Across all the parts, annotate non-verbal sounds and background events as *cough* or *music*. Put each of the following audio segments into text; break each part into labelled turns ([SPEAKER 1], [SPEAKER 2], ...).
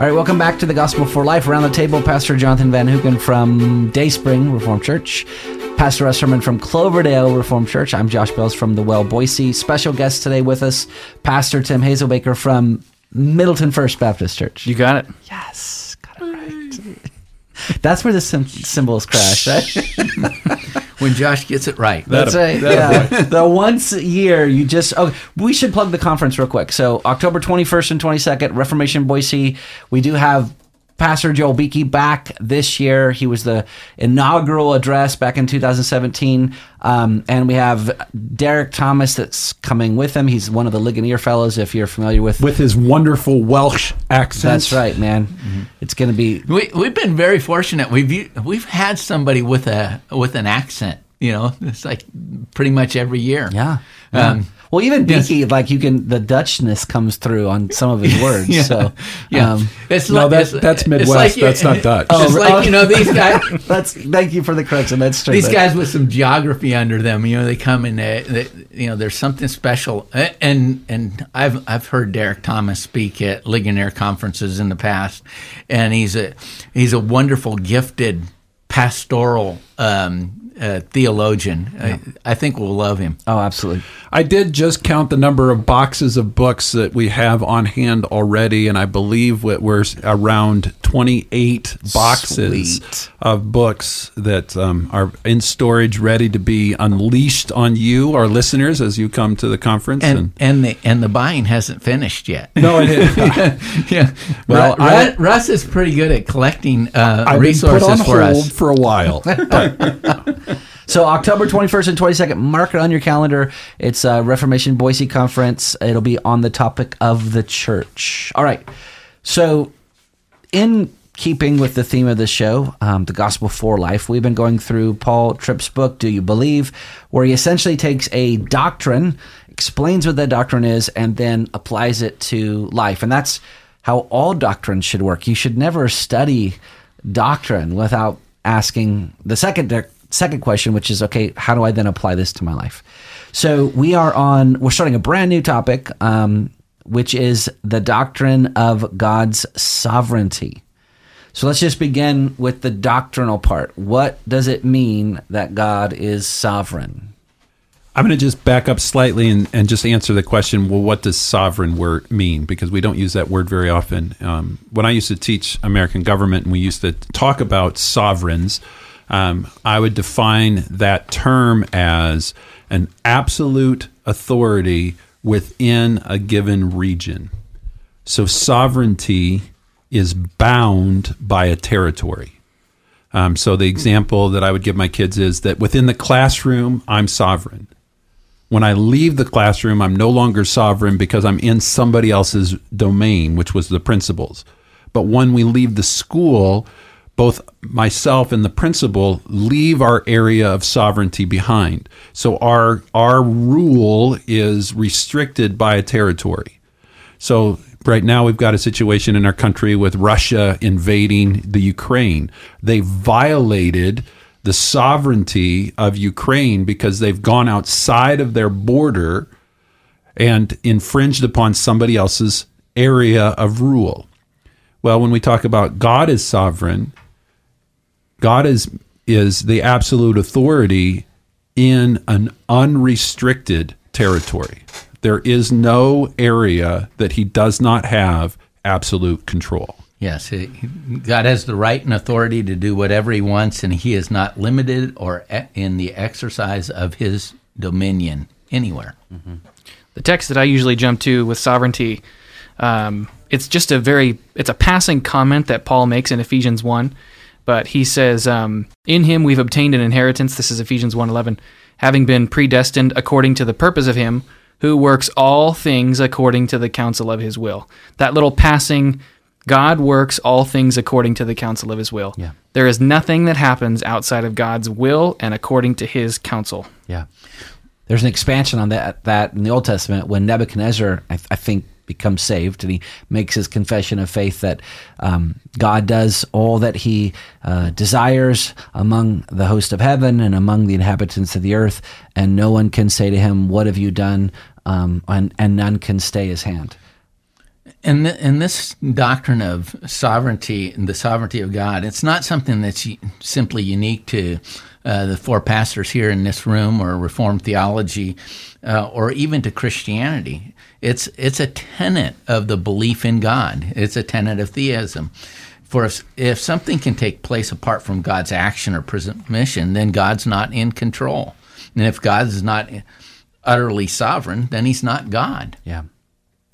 [SPEAKER 1] All right, welcome back to the Gospel for Life. Around the table, Pastor Jonathan Van Hoeken from Dayspring Reformed Church, Pastor Russ Herman from Cloverdale Reformed Church. I'm Josh Bells from the Well Boise. Special guest today with us, Pastor Tim Hazelbaker from Middleton First Baptist Church.
[SPEAKER 2] You got it.
[SPEAKER 1] Yes, got it right. *laughs* That's where the sim- cymbals crash, right? *laughs*
[SPEAKER 3] when Josh gets it right.
[SPEAKER 1] That's right. Yeah. the once a year you just oh we should plug the conference real quick. So October 21st and 22nd, Reformation Boise. We do have Pastor Joel Beeke back this year. He was the inaugural address back in 2017. Um, and we have Derek Thomas that's coming with him. He's one of the Ligonier Fellows, if you're familiar with.
[SPEAKER 4] With his wonderful Welsh accent.
[SPEAKER 1] That's right, man. Mm-hmm. It's going to be.
[SPEAKER 3] We, we've been very fortunate. We've, we've had somebody with, a, with an accent you know, it's like pretty much every year.
[SPEAKER 1] Yeah. Um, well, even Beeke, yes. like you can, the Dutchness comes through on some of his *laughs* words. yeah. So,
[SPEAKER 4] yeah, um, it's no, like, that, that's Midwest. Like, that's not Dutch.
[SPEAKER 3] Oh, it's like you know these *laughs* guys.
[SPEAKER 1] that's thank you for the correction. That's true.
[SPEAKER 3] These guys with some geography under them, you know, they come and they, they, you know, there's something special. And and I've I've heard Derek Thomas speak at Ligonier conferences in the past, and he's a he's a wonderful, gifted pastoral um, uh, theologian. Yeah. I, I, think we'll love him.
[SPEAKER 1] Oh, absolutely.
[SPEAKER 4] I did just count the number of boxes of books that we have on hand already, and I believe we're around 28 boxes Sweet. of books that um, are in storage, ready to be unleashed on you, our listeners, as you come to the conference.
[SPEAKER 3] And and, and the and the buying hasn't finished yet. *laughs*
[SPEAKER 4] No, it is. *laughs*
[SPEAKER 3] yeah. Well, Russ, I, Russ is pretty good at collecting uh, resources for us
[SPEAKER 4] for a while. *laughs*
[SPEAKER 1] So October 21st and 22nd, mark it on your calendar. It's a Reformation Boise conference. It'll be on the topic of the church. All right. So in keeping with the theme of the show, um, the gospel for life, we've been going through Paul Tripp's book, Do You Believe, where he essentially takes a doctrine, explains what that doctrine is, and then applies it to life. And that's how all doctrine should work. You should never study doctrine without asking the second second question, which is okay, how do I then apply this to my life? So we are on, we're starting a brand new topic, um, which is the doctrine of God's sovereignty. So let's just begin with the doctrinal part. What does it mean that God is sovereign?
[SPEAKER 4] I'm going to just back up slightly and, and just answer the question well, what does sovereign word mean? Because we don't use that word very often. Um, when I used to teach American government and we used to talk about sovereigns, um, I would define that term as an absolute authority within a given region. So sovereignty is bound by a territory. Um, so the example that I would give my kids is that within the classroom, I'm sovereign. When I leave the classroom, I'm no longer sovereign because I'm in somebody else's domain, which was the principal's. But when we leave the school, both myself and the principal leave our area of sovereignty behind. So our our rule is restricted by a territory. So right now we've got a situation in our country with Russia invading the Ukraine. They violated the sovereignty of Ukraine because they've gone outside of their border and infringed upon somebody else's area of rule. Well, when we talk about God is sovereign, God is is the absolute authority in an unrestricted territory. There is no area that he does not have absolute control.
[SPEAKER 3] Yes, he, God has the right and authority to do whatever he wants, and he is not limited or in the exercise of his dominion anywhere. Mm-hmm.
[SPEAKER 2] The text that I usually jump to with sovereignty, um, it's just a very, it's a passing comment that Paul makes in Ephesians 1 but he says, um, "In him we've obtained an inheritance." This is Ephesians 1:11, having been predestined according to the purpose of him who works all things according to the counsel of his will. That little passing God works all things according to the counsel of his will.
[SPEAKER 1] Yeah.
[SPEAKER 2] There is nothing that happens outside of God's will and according to his counsel.
[SPEAKER 1] Yeah. There's an expansion on that that in the Old Testament when Nebuchadnezzar, I, I think, becomes saved and he makes his confession of faith that um, God does all that he uh, desires among the host of heaven and among the inhabitants of the earth, and no one can say to him, What have you done? Um, and, and none can stay his hand.
[SPEAKER 3] And, th- and this doctrine of sovereignty and the sovereignty of God, it's not something that's simply unique to uh, the four pastors here in this room or Reformed theology uh, or even to Christianity. It's, it's a tenet of the belief in God, it's a tenet of theism. For if, if something can take place apart from God's action or permission, then God's not in control. And if God is not utterly sovereign, then he's not God.
[SPEAKER 1] Yeah.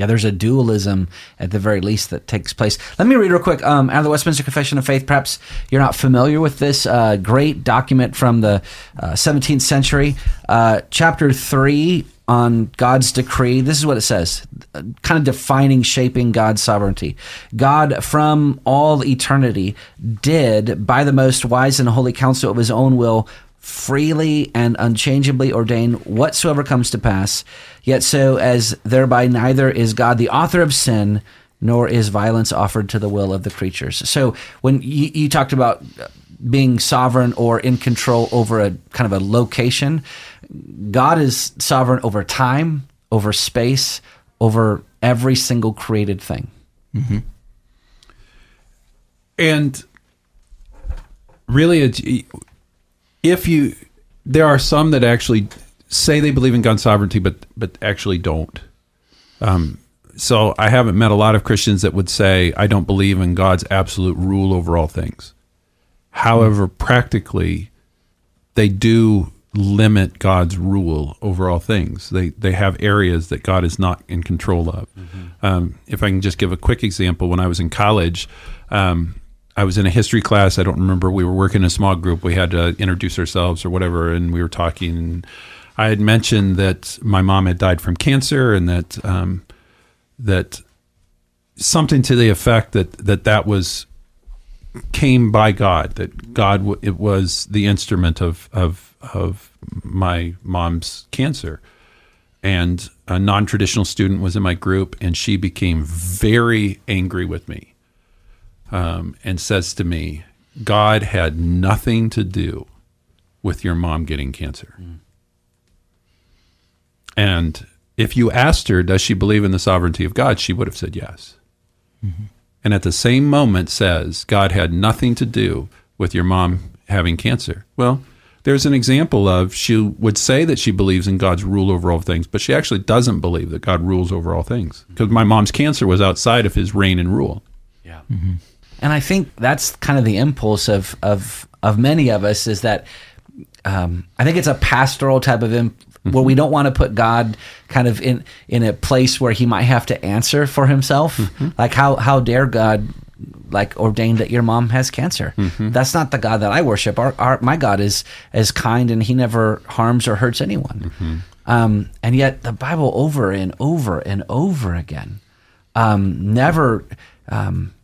[SPEAKER 1] Yeah, there's a dualism at the very least that takes place. Let me read real quick um, out of the Westminster Confession of Faith. Perhaps you're not familiar with this uh, great document from the uh, 17th century, uh, chapter 3 on God's decree. This is what it says, uh, kind of defining, shaping God's sovereignty. God, from all eternity, did, by the most wise and holy counsel of his own will, freely and unchangeably ordain whatsoever comes to pass, yet so as thereby neither is God the author of sin, nor is violence offered to the will of the creatures. So when you, you talked about being sovereign or in control over a kind of a location, God is sovereign over time, over space, over every single created thing. Mm-hmm.
[SPEAKER 4] And really, if you, there are some that actually say they believe in God's sovereignty, but but actually don't. Um, so I haven't met a lot of Christians that would say I don't believe in God's absolute rule over all things. However, practically, they do limit God's rule over all things. They they have areas that God is not in control of. Um, if I can just give a quick example, when I was in college, um, I was in a history class. I don't remember. We were working in a small group. We had to introduce ourselves or whatever, and we were talking. I had mentioned that my mom had died from cancer, and that um, that something to the effect that that that was came by God. That God it was the instrument of of of my mom's cancer. And a non traditional student was in my group, and she became very angry with me um, and says to me, God had nothing to do with your mom getting cancer. Mm. And if you asked her, does she believe in the sovereignty of God? She would have said yes. Mm-hmm. And at the same moment says, God had nothing to do with your mom having cancer. Well, there's an example of she would say that she believes in God's rule over all things, but she actually doesn't believe that God rules over all things mm. because my mom's cancer was outside of his reign and rule.
[SPEAKER 1] Yeah. Mm-hmm. And I think that's kind of the impulse of of of many of us is that um, I think it's a pastoral type of imp- where we don't want to put God kind of in in a place where he might have to answer for himself. Like how how dare God like ordain that your mom has cancer? That's not the God that I worship. Our, our my God is is kind and he never harms or hurts anyone. Um, and yet the Bible over and over and over again um, never um,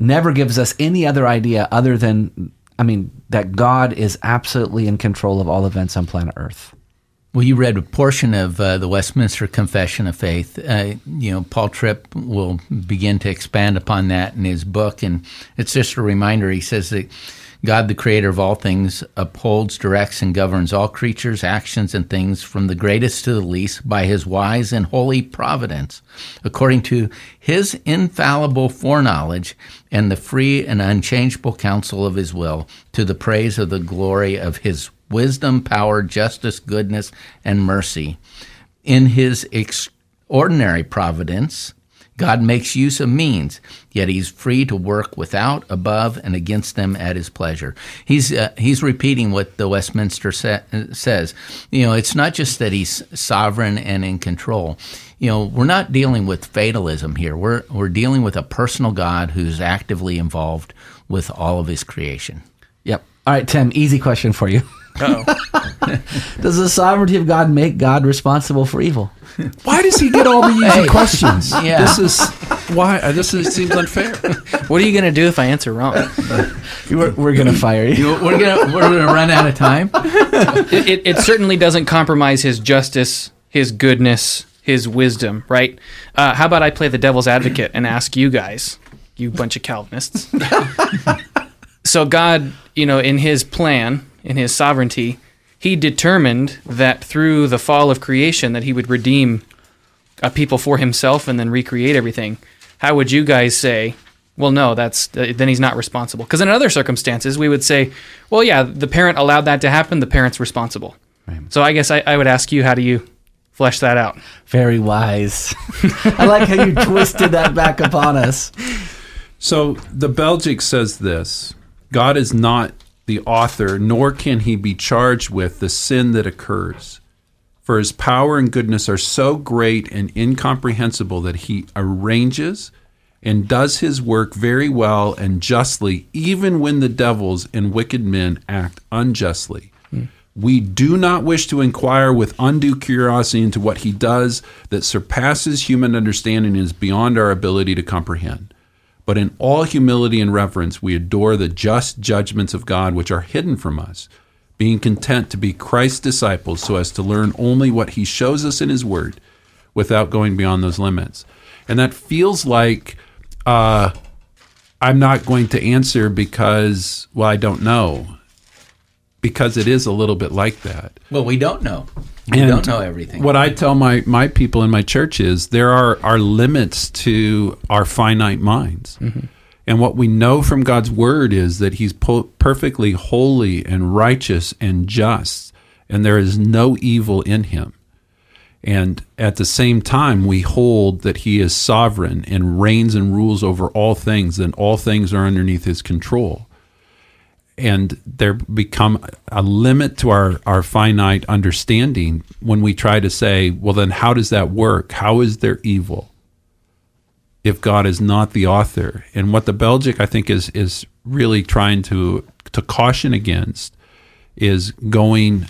[SPEAKER 1] never gives us any other idea other than I mean that God is absolutely in control of all events on planet Earth.
[SPEAKER 3] Well, you read a portion of uh, the Westminster Confession of Faith. Uh, you know, Paul Tripp will begin to expand upon that in his book, and it's just a reminder. He says that God, the creator of all things, upholds, directs, and governs all creatures, actions, and things from the greatest to the least by his wise and holy providence, according to his infallible foreknowledge and the free and unchangeable counsel of his will, to the praise of the glory of his wisdom, power, justice, goodness, and mercy. In his extraordinary providence, God makes use of means, yet he's free to work without, above, and against them at his pleasure. He's uh, he's repeating what the Westminster sa- says. You know, it's not just that he's sovereign and in control. You know, we're not dealing with fatalism here. We're we're dealing with a personal God who's actively involved with all of his creation.
[SPEAKER 1] Yep. All right, Tim. Easy question for you. *laughs*
[SPEAKER 2] Oh, *laughs*
[SPEAKER 1] Does the sovereignty of God make God responsible for evil?
[SPEAKER 4] Why does he get all the easy questions? *laughs*
[SPEAKER 3] Yeah.
[SPEAKER 4] This is why uh, this is, seems unfair.
[SPEAKER 2] what are you gonna do if I answer wrong?
[SPEAKER 1] We're, we're gonna fire you.
[SPEAKER 3] You- We're gonna we're gonna run out of time.
[SPEAKER 2] it, it, it certainly doesn't compromise his justice, his goodness, his wisdom, right? Uh, how about I play the devil's advocate and ask you guys, you bunch of Calvinists. *laughs* so God, you know, in His plan, in His sovereignty, He determined that through the fall of creation, that He would redeem a people for Himself and then recreate everything. how would you guys say? Well, no, that's uh, then he's not responsible. Because in other circumstances, we would say, well, yeah, the parent allowed that to happen. The parent's responsible. So I guess I, I would ask you, how do you flesh that out?
[SPEAKER 1] Very wise. *laughs* I like how you twisted that back upon us.
[SPEAKER 4] So the Belgic says this God is not the author, nor can he be charged with the sin that occurs. For his power and goodness are so great and incomprehensible that he arranges and does his work very well and justly, even when the devils and wicked men act unjustly. We do not wish to inquire with undue curiosity into what he does that surpasses human understanding and is beyond our ability to comprehend. But in all humility and reverence, we adore the just judgments of God which are hidden from us, being content to be Christ's disciples so as to learn only what he shows us in his word without going beyond those limits. And that feels like uh, I'm not going to answer because, well, I don't know. Because it is a little bit like that.
[SPEAKER 3] Well, we don't know.
[SPEAKER 4] And
[SPEAKER 3] don't know everything.
[SPEAKER 4] What I tell my, my people in my church is there are, are limits to our finite minds. Mm-hmm. And what we know from God's word is that He's po- perfectly holy and righteous and just, and there is no evil in Him. And at the same time, we hold that He is sovereign and reigns and rules over all things, and all things are underneath His control and there become a limit to our, our finite understanding when we try to say, well, then how does that work? How is there evil if God is not the author? And what the Belgic, I think, is is really trying to to caution against is going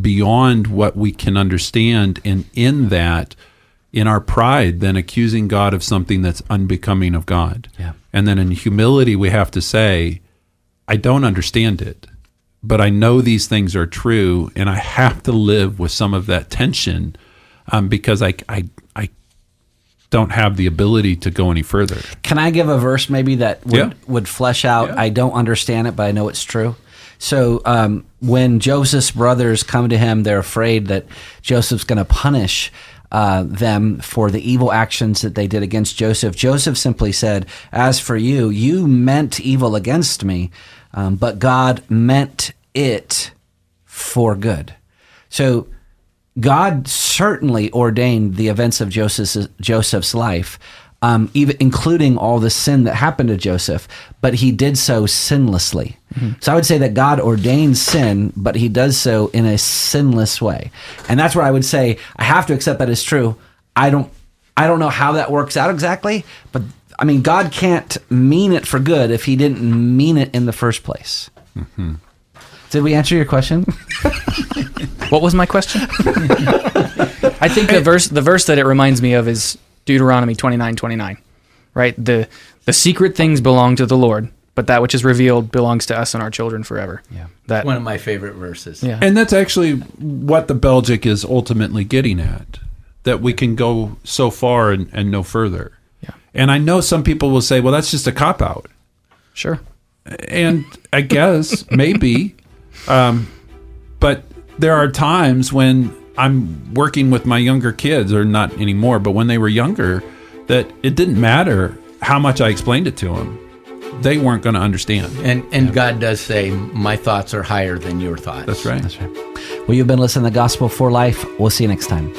[SPEAKER 4] beyond what we can understand, and in that, in our pride, then accusing God of something that's unbecoming of God.
[SPEAKER 1] Yeah.
[SPEAKER 4] And then in humility, we have to say, I don't understand it, but I know these things are true, and I have to live with some of that tension um, because I, I, I don't have the ability to go any further.
[SPEAKER 1] Can I give a verse maybe that would,
[SPEAKER 4] Yeah.
[SPEAKER 1] would flesh out?
[SPEAKER 4] Yeah.
[SPEAKER 1] I don't understand it, but I know it's true. So um, when Joseph's brothers come to him, they're afraid that Joseph's going to punish uh, them for the evil actions that they did against Joseph. Joseph simply said, As for you, you meant evil against me, um, but God meant it for good. So God certainly ordained the events of Joseph's, Joseph's life, um, even including all the sin that happened to Joseph, but he did so sinlessly. So I would say that God ordains sin, but he does so in a sinless way. And that's where I would say I have to accept that as true. I don't I don't know how that works out exactly, but I mean God can't mean it for good if he didn't mean it in the first place. Mm-hmm. Did we answer your question? *laughs*
[SPEAKER 2] What was my question? *laughs* I think the verse the verse that it reminds me of is Deuteronomy 29, 29. Right? The the secret things belong to the Lord, but that which is revealed belongs to us and our children forever.
[SPEAKER 1] Yeah.
[SPEAKER 2] That
[SPEAKER 3] One of my favorite verses.
[SPEAKER 2] yeah.
[SPEAKER 4] And that's actually what the Belgic is ultimately getting at that we can go so far and, and no further.
[SPEAKER 2] Yeah.
[SPEAKER 4] And I know some people will say, well, that's just a cop out.
[SPEAKER 2] Sure.
[SPEAKER 4] and I guess maybe, um, but there are times when I'm working with my younger kids, or not anymore, but when they were younger, that it didn't matter how much I explained it to them; they weren't going to understand.
[SPEAKER 3] And and God does say, "My thoughts are higher than your thoughts."
[SPEAKER 4] That's right. That's right.
[SPEAKER 1] Well, you've been listening to the Gospel for Life. We'll see you next time.